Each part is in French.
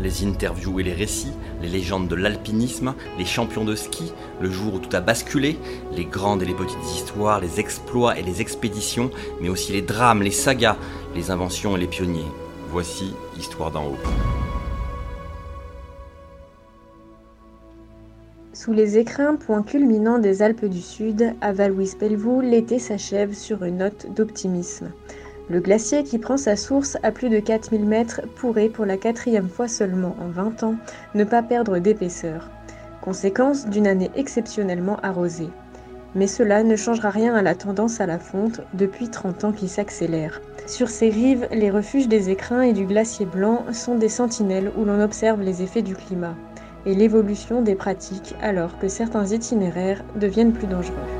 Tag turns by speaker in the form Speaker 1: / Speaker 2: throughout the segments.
Speaker 1: Les interviews et les récits, les légendes de l'alpinisme, les champions de ski, le jour où tout a basculé, les grandes et les petites histoires, les exploits et les expéditions, mais aussi les drames, les sagas, les inventions et les pionniers. Voici Histoire d'en haut.
Speaker 2: Sous les écrins, point culminant des Alpes du Sud, à Val-Louis-Pelvoux, l'été s'achève sur une note d'optimisme. Le glacier qui prend sa source à plus de 4000 mètres pourrait, pour la quatrième fois seulement en 20 ans, ne pas perdre d'épaisseur. Conséquence d'une année exceptionnellement arrosée. Mais cela ne changera rien à la tendance à la fonte depuis 30 ans qui s'accélère. Sur ces rives, les refuges des écrins et du glacier blanc sont des sentinelles où l'on observe les effets du climat et l'évolution des pratiques alors que certains itinéraires deviennent plus dangereux.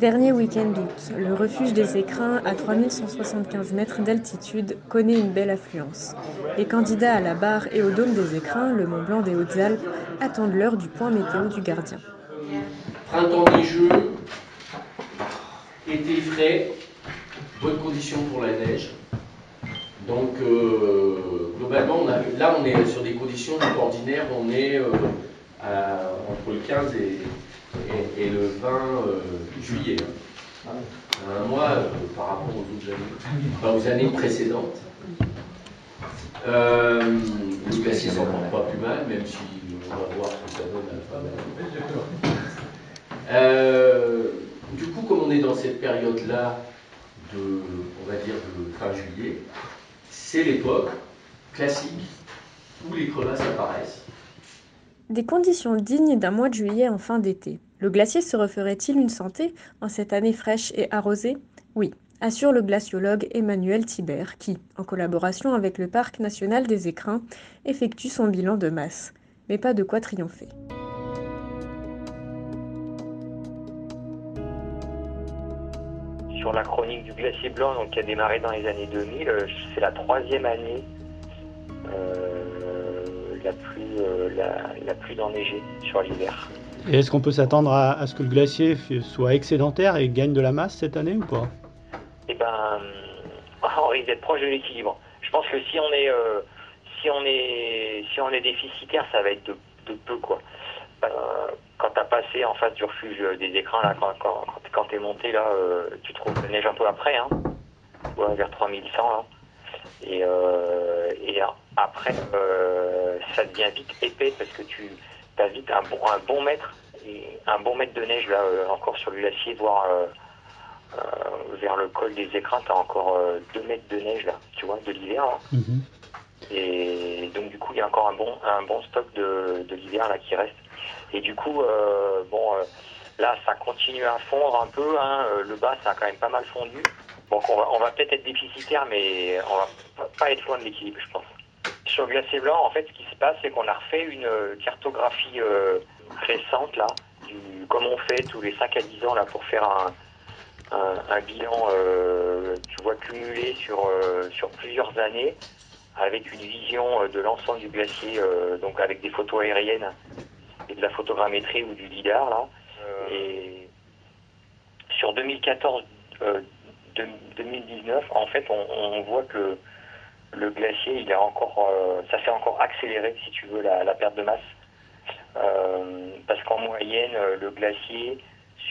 Speaker 2: Dernier week-end d'août, le refuge des écrins à 3175 mètres d'altitude connaît une belle affluence. Les candidats à la barre et au dôme des écrins, le Mont Blanc des Hautes-Alpes, attendent l'heure du point météo du gardien.
Speaker 3: Printemps neigeux, été frais, bonnes conditions pour la neige. Donc euh, globalement, là on est sur des conditions ordinaires, on est euh, à- entre le 15 et, et- et le 20 euh, juillet. hein. Un mois euh, par rapport aux autres années, enfin, aux années précédentes. Euh, le glacier s'en porte pas plus mal, même si on va voir ce que ça donne à la fin. Euh, du coup, comme on est dans cette période-là de, on va dire, de fin juillet, c'est l'époque classique où les crevasses apparaissent.
Speaker 2: Des conditions dignes d'un mois de juillet en fin d'été. Le glacier se referait-il une santé en cette année fraîche et arrosée? Oui, assure le glaciologue Emmanuel Thibert qui, en collaboration avec le Parc national des écrins, effectue son bilan de masse. Mais pas de quoi triompher.
Speaker 4: sur la chronique du glacier blanc qui a démarré dans les années 2000. euh, C'est la troisième année euh, la, plus, euh, la, enneigée sur l'hiver.
Speaker 5: Et est-ce qu'on peut s'attendre à, à ce que le glacier soit excédentaire et gagne de la masse cette année ou pas?
Speaker 4: Eh ben, on risque d'être proche de l'équilibre. Je pense que si on est, euh, si on est, si on est déficitaire, ça va être de, de peu quoi. Euh, quand t'as passé en face du refuge des écrans là, quand, quand, quand, t'es monté là, euh, tu trouves la neige un peu après, hein, ouais, vers 3100 là. Et, euh, et après, euh, ça devient vite épais parce que tu as vite un bon, un bon mètre, et un bon mètre de neige là euh, encore sur le glacier, voire euh, euh, vers le col des écrins, tu as encore 2 mètres de neige là, tu vois, de l'hiver. là. Et donc du coup, il y a encore un bon, un bon stock de, de l'hiver là qui reste. Et du coup, euh, bon, euh, là, ça continue à fondre un peu. Hein, euh, le bas, ça a quand même pas mal fondu. Donc on va, on va peut-être être déficitaire, mais on va pas être loin de l'équilibre, je pense. Sur glacier blanc, en fait, ce qui se passe, c'est qu'on a refait une euh, cartographie euh, récente là, du, comme on fait tous les 5 à 10 ans là pour faire un, un, un bilan, euh, tu vois, cumulé sur, euh, sur plusieurs années, avec une vision de l'ensemble du glacier, donc avec des photos aériennes et de la photogrammétrie ou du lidar là. Et sur 2014, euh, de- 2019, en fait, on, on voit que le glacier, il est encore, euh, ça s'est encore accéléré, si tu veux, la, la perte de masse. Euh, parce qu'en moyenne, euh, le glacier,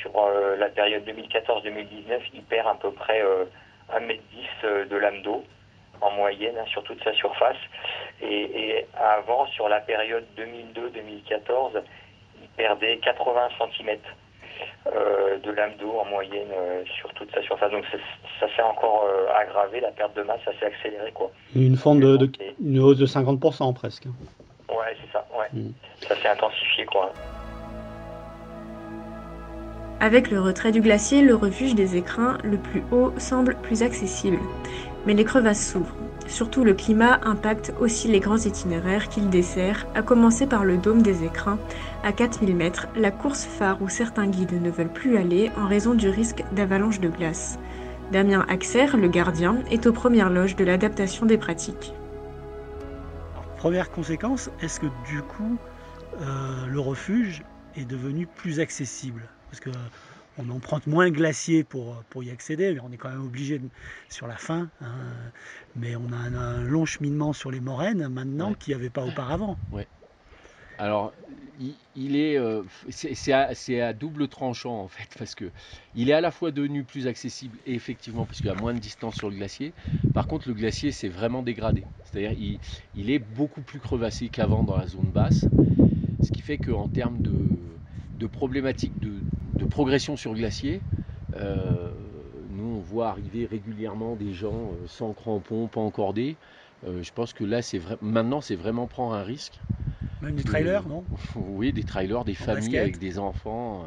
Speaker 4: sur euh, la période 2014-2019, il perd à peu près euh, 1m10 euh, de lame d'eau en moyenne hein, sur toute sa surface. Et, et avant, sur la période 2002-2014, il perdait 80 cm de lame d'eau en moyenne euh, sur toute sa surface. Donc ça s'est encore euh, aggravé, la perte de masse, ça s'est accéléré. quoi.
Speaker 5: Une fente de, de- une hausse de 50% presque.
Speaker 4: Ouais, c'est ça, ouais.
Speaker 5: Mm.
Speaker 4: Ça s'est intensifié, quoi.
Speaker 2: Avec le retrait du glacier, le refuge des écrins, le plus haut, semble plus accessible. Mais les crevasses s'ouvrent. Surtout le climat impacte aussi les grands itinéraires qu'il dessert, à commencer par le dôme des écrins, à 4000 mètres, la course phare où certains guides ne veulent plus aller en raison du risque d'avalanche de glace. Damien Axer, le gardien, est aux premières loges de l'adaptation des pratiques.
Speaker 6: première conséquence, est-ce que du coup, euh, le refuge est devenu plus accessible? On emprunte moins le glacier pour, pour y accéder, mais on est quand même obligé sur la fin. Hein. mais on a un, long cheminement sur les moraines maintenant qu'il n'y avait pas auparavant.
Speaker 7: Ouais. Alors, il, est, euh, c'est à, double tranchant en fait, parce que il est à la fois devenu plus accessible, et effectivement, puisqu'il y a moins de distance sur le glacier. Par contre, le glacier s'est vraiment dégradé. C'est-à-dire, il, il, est beaucoup plus crevassé qu'avant dans la zone basse, ce qui fait qu'en termes de, de problématiques de progression sur glacier. Euh, nous, on voit arriver régulièrement des gens euh, sans crampons, pas encordés. Euh, je pense que là, c'est vrai, maintenant, c'est vraiment prendre un risque.
Speaker 6: Même des trailers, non?
Speaker 7: Oui, des trailers, des familles avec des enfants.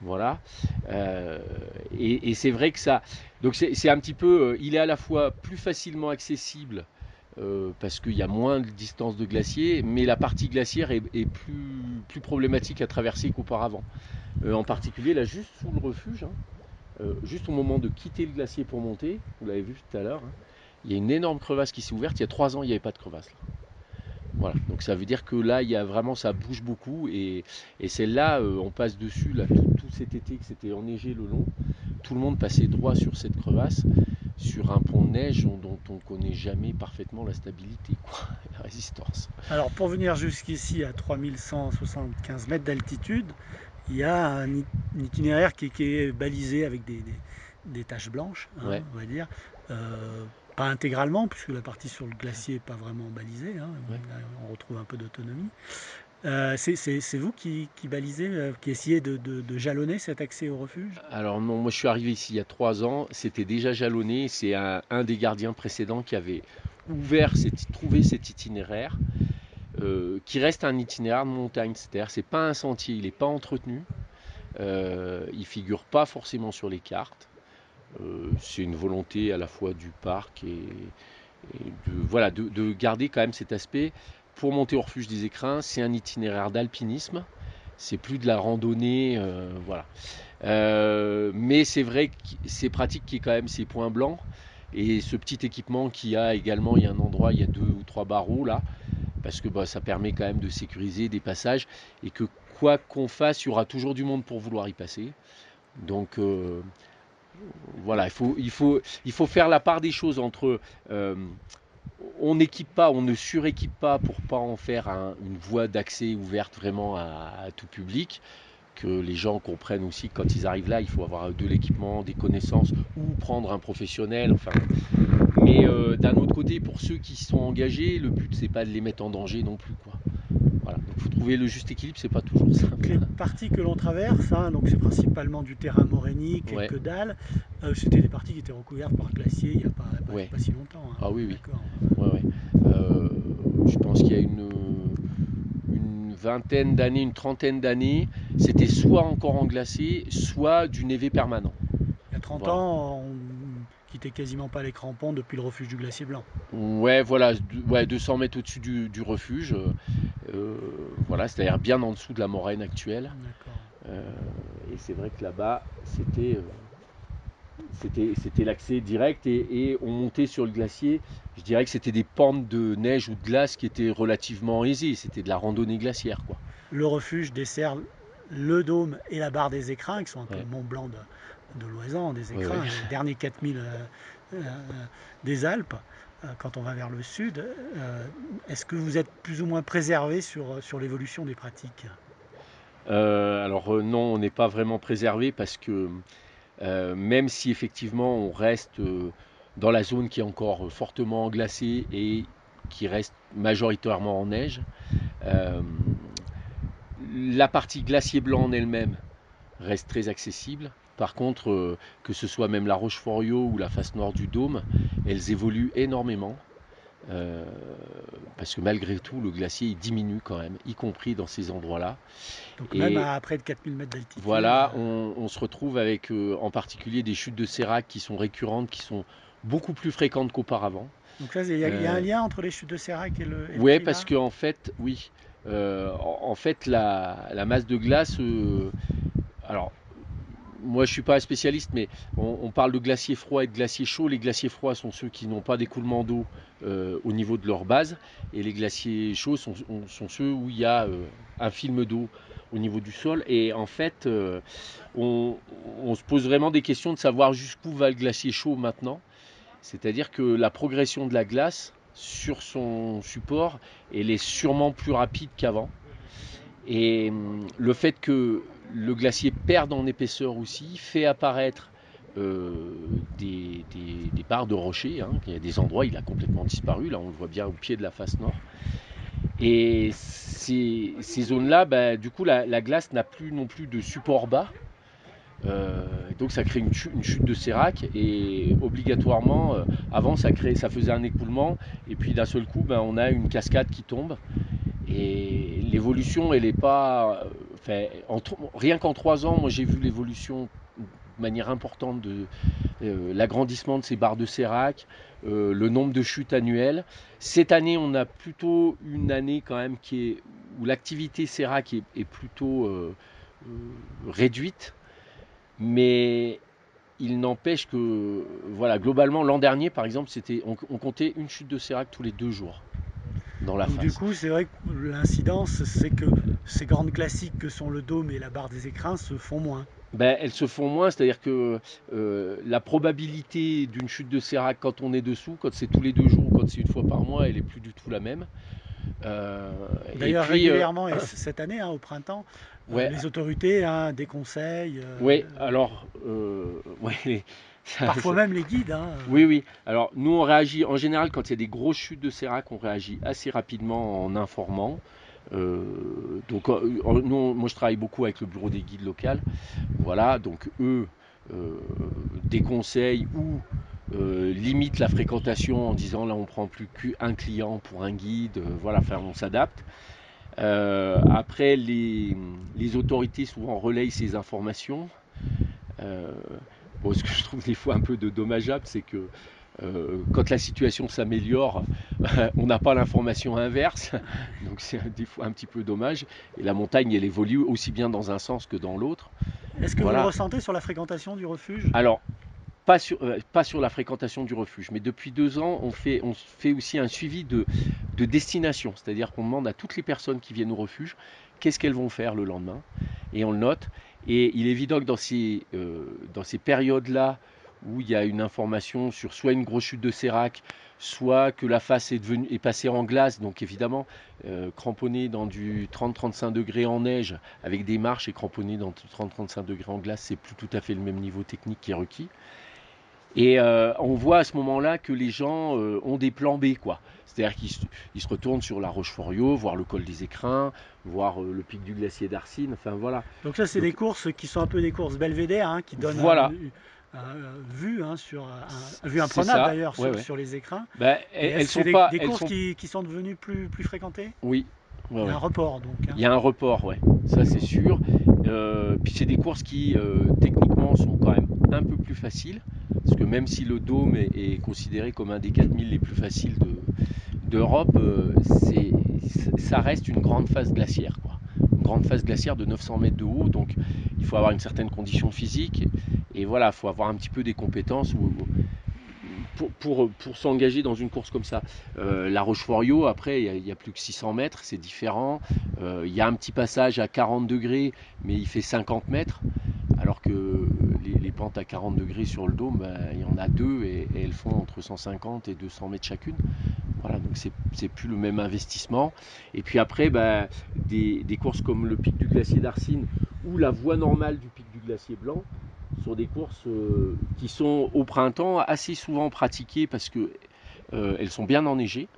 Speaker 7: voilà. et, c'est vrai que ça. Donc, c'est un petit peu. il est à la fois plus facilement accessible parce qu'il y a moins de distance de glacier, mais la partie glaciaire est, plus, plus, problématique à traverser qu'auparavant. Euh, en particulier là juste sous le refuge, hein, euh, juste au moment de quitter le glacier pour monter, vous l'avez vu tout à l'heure, hein, il y a une énorme crevasse qui s'est ouverte. Il y a trois ans, il n'y avait pas de crevasse. Voilà, donc ça veut dire que là, il y a vraiment, ça bouge beaucoup et, et celle-là, euh, on passe dessus là tout, cet été que c'était enneigé le long. Tout le monde passait droit sur cette crevasse, sur un pont de neige dont on ne connaît jamais parfaitement la stabilité, quoi, la résistance.
Speaker 6: Alors pour venir jusqu'ici à 3175 mètres d'altitude, il y a un, itinéraire qui, est balisé avec des, taches blanches, hein, on va dire. Euh, pas intégralement, puisque la partie sur le glacier n'est pas vraiment balisée. Hein. On retrouve un peu d'autonomie. Euh, c'est vous qui, balisez, euh, qui essayez de, jalonner cet accès au refuge?
Speaker 7: Alors non, moi je suis arrivé ici il y a trois ans, c'était déjà jalonné, c'est un, des gardiens précédents qui avait ouvert, trouvé cet itinéraire. Euh, qui reste un itinéraire de montagne. C'est-à-dire, c'est pas un sentier, il n'est pas entretenu, euh, il figure pas forcément sur les cartes. Euh, c'est une volonté à la fois du parc et, de, garder quand même cet aspect. Pour monter au refuge des écrins, c'est un itinéraire d'alpinisme. C'est plus de la randonnée, voilà. mais c'est vrai que c'est pratique qui est quand même ces points blancs et ce petit équipement qui a également, il y a un endroit, il y a deux ou trois barreaux là, parce que bah, ça permet quand même de sécuriser des passages et que quoi qu'on fasse, il y aura toujours du monde pour vouloir y passer. Donc euh, voilà, il faut, il, faut, il faut faire la part des choses entre euh, on n'équipe pas, on ne suréquipe pas pour pas en faire une voie d'accès ouverte vraiment à, tout public que les gens comprennent aussi quand ils arrivent là, il faut avoir de l'équipement, des connaissances ou prendre un professionnel mais euh, d'un autre côté, pour ceux qui sont engagés, le but c'est pas de les mettre en danger non plus. Quoi. Voilà. il faut trouver le juste équilibre, c'est pas toujours simple.
Speaker 6: Les parties que l'on traverse, hein, donc c'est principalement du terrain morainique, quelques dalles. Euh, c'était des parties qui étaient recouvertes par glacier il n'y a pas, pas, si longtemps. Hein.
Speaker 7: Ah oui, oui. Ouais, euh, je pense qu'il y a une, une vingtaine d'années, une trentaine d'années, c'était soit encore en glacier, soit du névé permanent.
Speaker 6: Il y a 30 ans, on quittait quasiment pas les crampons depuis le refuge du glacier blanc.
Speaker 7: Ouais, voilà, ouais, 200 mètres au-dessus du, refuge. Euh, voilà, c'est-à-dire bien en dessous de la moraine actuelle. Euh, et c'est vrai que là-bas, c'était. Euh, c'était, l'accès direct et, et, on montait sur le glacier. Je dirais que c'était des pentes de neige ou de glace qui étaient relativement aisées. C'était de la randonnée glaciaire. Quoi.
Speaker 6: Le refuge dessert le dôme et la barre des écrins, qui sont un peu le Mont Blanc de, de des écrins, les derniers 4000 euh, euh, des Alpes. Euh, quand on va vers le sud, est-ce que vous êtes plus ou moins préservé sur, sur l'évolution des pratiques?
Speaker 7: Alors non, on n'est pas vraiment préservé parce que même si effectivement on reste dans la zone qui est encore fortement glacée et qui reste majoritairement en neige, la partie glacier blanc en elle-même reste très accessible. Par contre, euh, que ce soit même la Roche-Forio ou la face nord du dôme, elles évoluent énormément. Euh, parce que malgré tout, le glacier il diminue quand même, y compris dans ces endroits-là.
Speaker 6: Donc même à près de 4000 mètres d'altitude.
Speaker 7: Voilà, on, se retrouve avec en particulier des chutes de sérac qui sont récurrentes, qui sont beaucoup plus fréquentes qu'auparavant.
Speaker 6: Donc là, il y, a un lien entre les chutes de sérac et le.
Speaker 7: Oui, parce qu'en en fait, oui, en, fait, la, la, masse de glace, alors moi je suis pas un spécialiste, mais on, parle de glaciers froids et de glaciers chauds. Les glaciers froids sont ceux qui n'ont pas d'écoulement d'eau euh, au niveau de leur base, et les glaciers chauds sont, ceux où il y a euh, un film d'eau au niveau du sol. Et en fait, euh, on, se pose vraiment des questions de savoir jusqu'où va le glacier chaud maintenant. C'est-à-dire que la progression de la glace sur son support, elle est sûrement plus rapide qu'avant. Et hum, le fait que le glacier perd en épaisseur aussi, fait apparaître euh, des, barres de rochers. Il y a des endroits, il a complètement disparu. Là, on le voit bien au pied de la face nord. Et ces, zones-là, bah, du coup, la, glace n'a plus non plus de support bas. Euh, donc ça crée une, chute de sérac et obligatoirement, euh, avant ça, faisait un écoulement et puis d'un seul coup, ben, on a une cascade qui tombe. Et l'évolution, elle n'est pas rien qu'en trois ans, moi j'ai vu l'évolution de manière importante de euh, l'agrandissement de ces barres de sérac, euh, le nombre de chutes annuelles. Cette année, on a plutôt une année quand même où l'activité sérac est, plutôt euh, réduite, mais il n'empêche que, voilà, globalement, l'an dernier, par exemple, on, on, comptait une chute de sérac tous les deux jours.
Speaker 6: Du coup, c'est vrai que l'incidence, c'est que ces grandes classiques que sont le dôme et la barre des écrins se font moins.
Speaker 7: Ben, elles se font moins, c'est-à-dire que euh, la probabilité d'une chute de sérac quand on est dessous, quand c'est tous les deux jours ou quand c'est une fois par mois, elle est plus du tout la même.
Speaker 6: Euh, D'ailleurs, euh, régulièrement, cette année, hein, au printemps, les autorités hein, déconseillent.
Speaker 7: oui, alors, ouais,
Speaker 6: Parfois même les guides. Hein.
Speaker 7: Oui, oui. Alors nous, on réagit en général quand il y a des grosses chutes de sérac, on réagit assez rapidement en informant. Euh, donc euh, nous, moi je travaille beaucoup avec le bureau des guides local. Voilà, donc eux euh, déconseillent ou limitent la fréquentation en disant là on prend plus qu'un client pour un guide. voilà, enfin on s'adapte. après, les, les, autorités souvent relayent ces informations ce que je trouve des fois un peu de dommageable, c'est que euh, quand la situation s'améliore, on n'a pas l'information inverse, donc c'est des fois un petit peu dommage. Et la montagne, elle évolue aussi bien dans un sens que dans l'autre.
Speaker 6: Est-ce que vous le ressentez sur la fréquentation du refuge?
Speaker 7: Alors, pas sur, euh, pas sur la fréquentation du refuge, mais depuis deux ans, on fait, on fait aussi un suivi de, de destination, c'est-à-dire qu'on demande à toutes les personnes qui viennent au refuge qu'est-ce qu'elles vont faire le lendemain, et on le note. Et il est évident que dans ces, euh, dans ces périodes-là, où il y a une information sur soit une grosse chute de sérac, soit que la face est, devenue, passée en glace, donc évidemment euh, cramponné dans du 30-35 degrés en neige avec des marches et cramponné dans 30-35 degrés en glace, c'est plus tout à fait le même niveau technique qui est requis. Et euh, on voit à ce moment-là que les gens ont des plans B, quoi. C'est-à-dire qu'ils se retournent sur la Roche-Forriot, voir le col des Écrins, voir euh, le pic du glacier d'Arsine, enfin voilà.
Speaker 6: Donc ça, c'est des courses qui sont un peu des courses belvédères, hein, qui donnent voilà. vue hein, sur un, vue imprenable d'ailleurs sur, les écrins.
Speaker 7: Ben, elles, sont
Speaker 6: des,
Speaker 7: pas,
Speaker 6: des courses Qui, sont devenues plus, plus fréquentées?
Speaker 7: Oui.
Speaker 6: Il y a un report donc. Hein.
Speaker 7: Il y a un report, ouais, ça c'est sûr. Euh, puis c'est des courses qui euh, techniquement sont quand même un peu plus faciles, parce que même si le dôme est, considéré comme un des 4000 les plus faciles d'Europe, euh, ça reste une grande phase glaciaire. Quoi. Une grande phase glaciaire de 900 mètres de haut, donc il faut avoir une certaine condition physique, et, voilà, il faut avoir un petit peu des compétences pour, pour, s'engager dans une course comme ça. Euh, la Roche-Forriot, après, il y, a plus que 600 mètres, c'est différent. Euh, il y a un petit passage à 40 degrés, mais il fait 50 mètres, alors que les, pentes à 40 degrés sur le dôme, ben, il y en a deux et, elles font entre 150 et 200 mètres chacune. Voilà, donc c'est plus le même investissement. Et puis après, ben, des, courses comme le pic du glacier d'Arsine ou la voie normale du pic du glacier blanc, sur des courses euh, qui sont au printemps assez souvent pratiquées parce que euh, elles sont bien enneigées,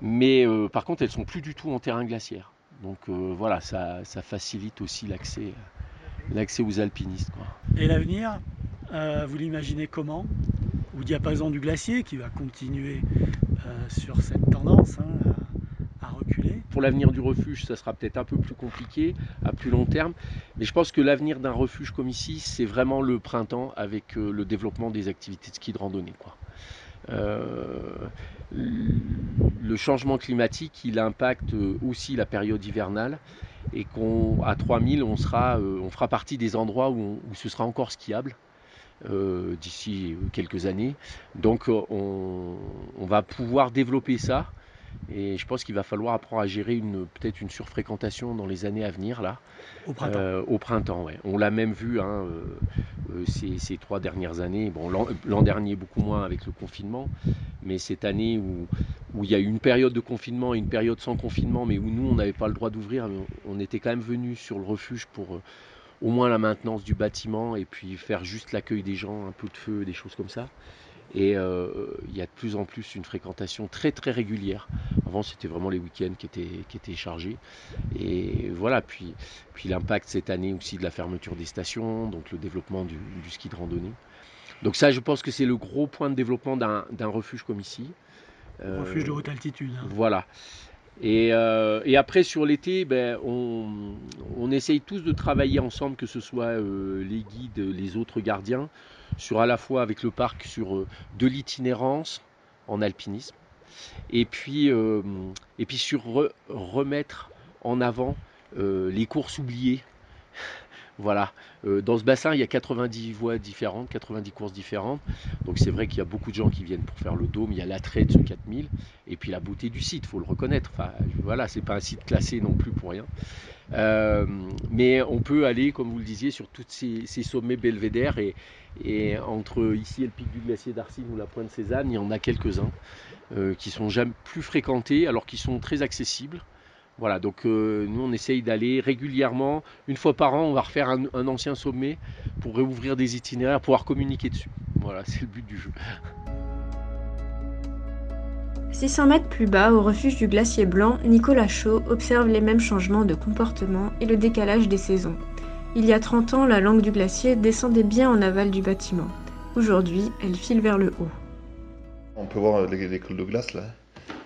Speaker 7: mais euh, par contre elles sont plus du tout en terrain glaciaire. Donc voilà, ça, facilite aussi l'accès, l'accès aux alpinistes.
Speaker 6: Et l'avenir, vous l'imaginez comment? Au diapason du glacier qui va continuer
Speaker 8: sur cette tendance hein, à, reculer.
Speaker 7: Pour l'avenir du refuge, ça sera peut-être un peu plus compliqué à plus long terme, mais je pense que l'avenir d'un refuge comme ici, c'est vraiment le printemps avec le développement des activités de ski de randonnée. Quoi. le changement climatique, il impacte aussi la période hivernale et qu'à 3000, on, sera, on fera partie des endroits où ce sera encore skiable. Euh, d'ici quelques années. Donc euh, on, va pouvoir développer ça. Et je pense qu'il va falloir apprendre à gérer une, peut-être une surfréquentation dans les années à venir là.
Speaker 8: Au printemps.
Speaker 7: Euh, au printemps, ouais. On l'a même vu hein, ces, trois dernières années. L'an, dernier beaucoup moins avec le confinement, mais cette année où, où il y a eu une période de confinement et une période sans confinement, mais où nous on n'avait pas le droit d'ouvrir, on était quand même venus sur le refuge pour au moins la maintenance du bâtiment et puis faire juste l'accueil des gens, un peu de feu, des choses comme ça. Et euh, il y a de plus en plus une fréquentation très très régulière. Avant c'était vraiment les week-ends qui étaient, qui étaient chargés. Et voilà, puis, puis l'impact cette année aussi de la fermeture des stations, donc le développement du, ski de randonnée. Donc ça je pense que c'est le gros point de développement d'un refuge comme ici.
Speaker 8: refuge de haute altitude. Hein.
Speaker 7: Voilà. Euh, et, après, sur l'été, ben, on, essaye tous de travailler ensemble, que ce soit euh, les guides, les autres gardiens, sur à la fois avec le parc, sur euh, de l'itinérance en alpinisme, et puis, et puis sur remettre en avant les courses oubliées voilà. Euh, dans ce bassin, il y a 90 voies différentes, 90 courses différentes. Donc c'est vrai qu'il y a beaucoup de gens qui viennent pour faire le dôme. Il y a l'attrait de ce 4000 et puis la beauté du site, faut le reconnaître. Enfin, voilà, c'est pas un site classé non plus pour rien. Euh, mais on peut aller, comme vous le disiez, sur tous ces, sommets belvédères et, entre ici et le pic du glacier d'Arsine ou la pointe Cézanne, il y en a quelques-uns euh, qui sont jamais plus fréquentés alors qu'ils sont très accessibles. Voilà, donc euh, nous on essaye d'aller régulièrement, une fois par an, on va refaire un, ancien sommet pour réouvrir des itinéraires, pouvoir communiquer dessus. Voilà, c'est le but du jeu.
Speaker 2: 600 mètres plus bas, au refuge du glacier blanc, Nicolas Chaud observe les mêmes changements de comportement et le décalage des saisons. Il y a 30 ans, la langue du glacier descendait bien en aval du bâtiment. Aujourd'hui, elle file vers le haut.
Speaker 9: On peut voir l'école de glace là.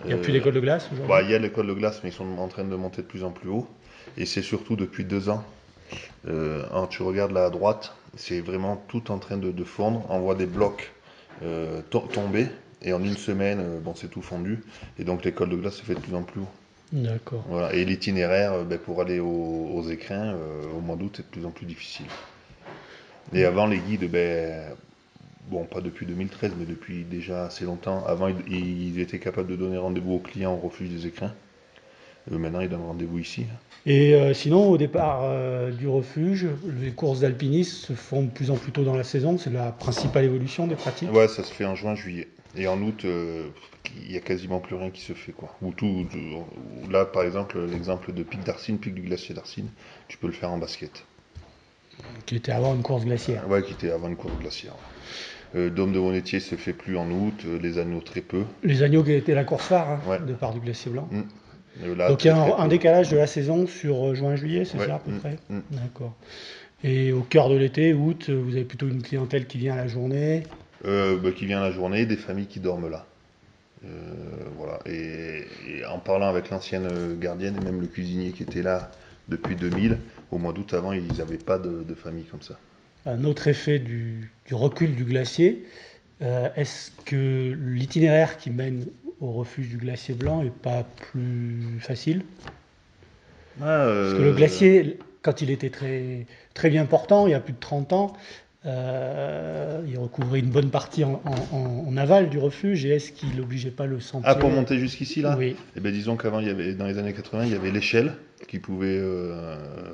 Speaker 6: Il n'y a plus d'école de glace
Speaker 9: bah, Il y a l'école de glace, mais ils sont en train de monter de plus en plus haut. Et c'est surtout depuis deux ans. Euh, quand tu regardes là à droite, c'est vraiment tout en train de, fondre. On voit des blocs euh, tomber. Et en une semaine, euh, bon, c'est tout fondu. Et donc l'école de glace se fait de plus en plus haut.
Speaker 6: D'accord.
Speaker 9: Voilà. Et l'itinéraire ben, pour aller aux, écrins au mois d'août est de plus en plus difficile. Et avant, les guides, ben, bon, pas depuis 2013, mais depuis déjà assez longtemps. Avant, ils, étaient capables de donner rendez-vous aux clients au refuge des écrins. Euh, maintenant, ils donnent rendez-vous ici.
Speaker 6: Et euh, sinon, au départ euh, du refuge, les courses d'alpinisme se font de plus en plus tôt dans la saison. C'est la principale évolution des pratiques.
Speaker 9: Ouais, ça se fait en juin, juillet. Et en août, il n'y a quasiment plus rien qui se fait. Quoi. Ou tout, là, par exemple, l'exemple de Pic d'Arsine, Pic du glacier d'Arsine, tu peux le faire en basket.
Speaker 6: Qui était avant une course glaciaire.
Speaker 9: Ouais, qui était avant une course glaciaire. Euh, Dôme de Monetier se fait plus en août, euh, les agneaux très peu.
Speaker 6: Les agneaux qui étaient la course phare hein, de part du glacier blanc. Mm.
Speaker 9: Euh,
Speaker 6: Donc il y a un, décalage de la saison sur juin-juillet, c'est ça à peu mm. près mm. D'accord. Et au cœur de l'été, août, vous avez plutôt une clientèle qui vient à la journée
Speaker 9: bah, Qui vient à la journée, des familles qui dorment là. voilà. Et, en parlant avec l'ancienne gardienne et même le cuisinier qui était là depuis 2000, au mois d'août avant, ils n'avaient pas de, de famille comme ça
Speaker 6: un autre effet du, recul du glacier. Euh, est-ce que l'itinéraire qui mène au refuge du glacier blanc est pas plus facile? Ah, Parce que le euh, glacier, quand il était très, très bien portant, il y a plus de 30 ans, euh, il recouvrait une bonne partie en, aval du refuge et est-ce qu'il n'obligeait pas le sentier
Speaker 9: Ah, pour monter jusqu'ici là?
Speaker 6: Oui.
Speaker 9: Eh bien, disons qu'avant, il y avait, dans les années 80, il y avait l'échelle qui pouvait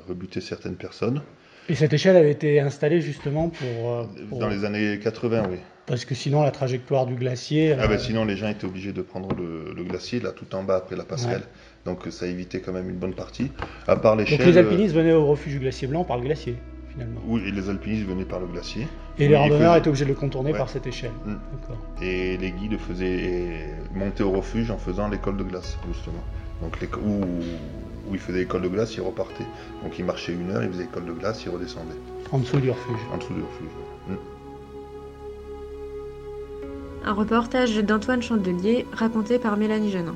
Speaker 9: rebuter certaines personnes.
Speaker 6: Et cette échelle avait été installée justement pour, euh,
Speaker 9: Dans les années 80, oui.
Speaker 6: Parce que sinon, la trajectoire du glacier.
Speaker 9: Ah ben, sinon, les gens étaient obligés de prendre le, glacier, là, tout en bas après la passerelle. Donc, ça évitait quand même une bonne partie. À part l'échelle.
Speaker 6: Donc, les alpinistes venaient au refuge du glacier blanc par le glacier, finalement.
Speaker 9: Oui, et les alpinistes venaient par le glacier.
Speaker 6: Et les randonneurs étaient obligés de le contourner par cette échelle. Mm.
Speaker 9: Et les guides faisaient monter au refuge en faisant l'école de glace, justement. Donc, les... où où il faisait école de glace, il repartait. Donc il marchait une heure, il faisait école de glace, il redescendait.
Speaker 6: En dessous du refuge.
Speaker 9: En dessous du refuge. Mm.
Speaker 2: Un reportage d'Antoine Chandelier raconté par Mélanie Genin.